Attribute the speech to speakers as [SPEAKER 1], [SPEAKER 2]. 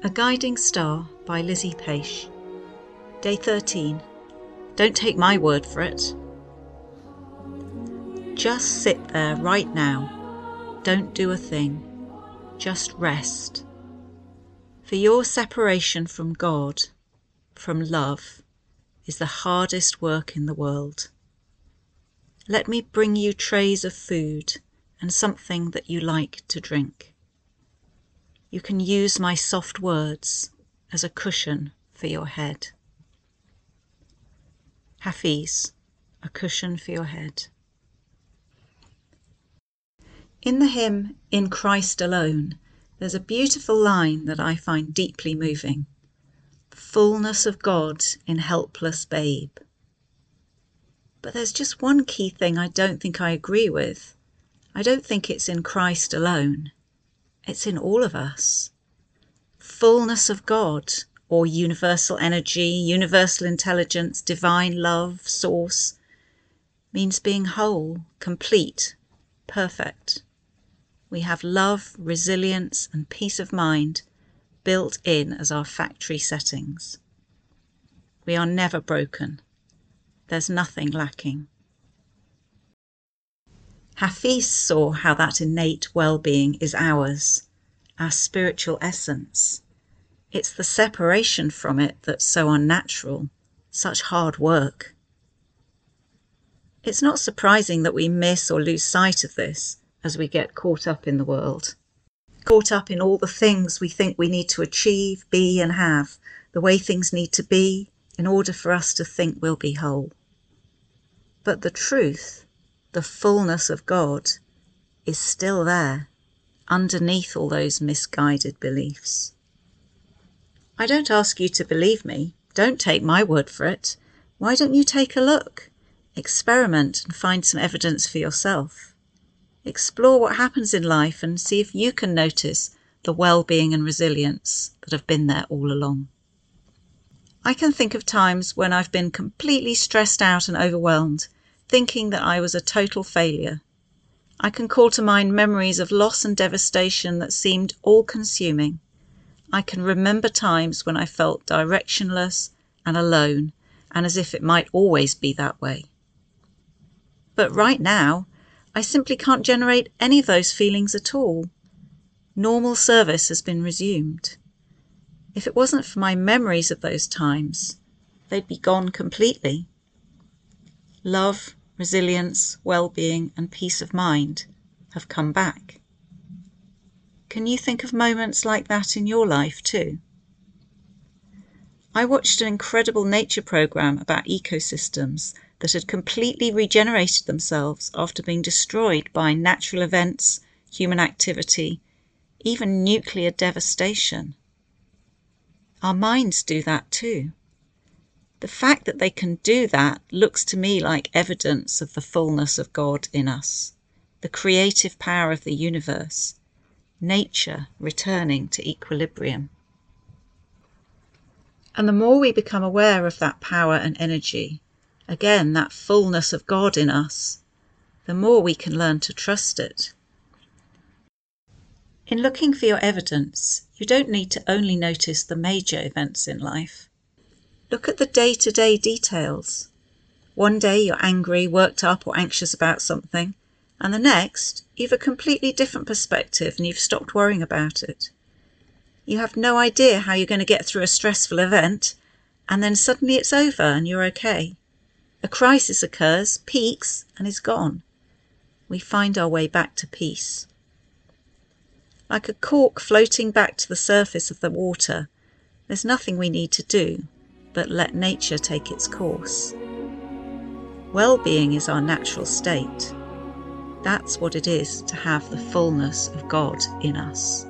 [SPEAKER 1] A Guiding Star by Lizzie Paish. Day 13. Don't take my word for it. Just sit there right now. Don't do a thing. Just rest. For your separation from God, from love, is the hardest work in the world. Let me bring you trays of food and something that you like to drink. You can use my soft words as a cushion for your head. Hafiz, a cushion for your head. In the hymn In Christ Alone, there's a beautiful line that I find deeply moving fullness of God in helpless babe. But there's just one key thing I don't think I agree with. I don't think it's in Christ alone. It's in all of us. Fullness of God, or universal energy, universal intelligence, divine love, source, means being whole, complete, perfect. We have love, resilience, and peace of mind built in as our factory settings. We are never broken. There's nothing lacking. Hafiz saw how that innate well being is ours, our spiritual essence. It's the separation from it that's so unnatural, such hard work. It's not surprising that we miss or lose sight of this as we get caught up in the world, caught up in all the things we think we need to achieve, be, and have, the way things need to be in order for us to think we'll be whole. But the truth the fullness of God is still there underneath all those misguided beliefs. I don't ask you to believe me. Don't take my word for it. Why don't you take a look? Experiment and find some evidence for yourself. Explore what happens in life and see if you can notice the well being and resilience that have been there all along. I can think of times when I've been completely stressed out and overwhelmed thinking that I was a total failure. I can call to mind memories of loss and devastation that seemed all consuming. I can remember times when I felt directionless and alone, and as if it might always be that way. But right now, I simply can't generate any of those feelings at all. Normal service has been resumed. If it wasn't for my memories of those times, they'd be gone completely. Love, resilience, well being, and peace of mind have come back. Can you think of moments like that in your life too? I watched an incredible nature program about ecosystems that had completely regenerated themselves after being destroyed by natural events, human activity, even nuclear devastation. Our minds do that too. The fact that they can do that looks to me like evidence of the fullness of God in us, the creative power of the universe, nature returning to equilibrium. And the more we become aware of that power and energy, again, that fullness of God in us, the more we can learn to trust it. In looking for your evidence, you don't need to only notice the major events in life. Look at the day to day details. One day you're angry, worked up, or anxious about something, and the next you've a completely different perspective and you've stopped worrying about it. You have no idea how you're going to get through a stressful event, and then suddenly it's over and you're okay. A crisis occurs, peaks, and is gone. We find our way back to peace. Like a cork floating back to the surface of the water, there's nothing we need to do but let nature take its course. Well being is our natural state. That's what it is to have the fullness of God in us.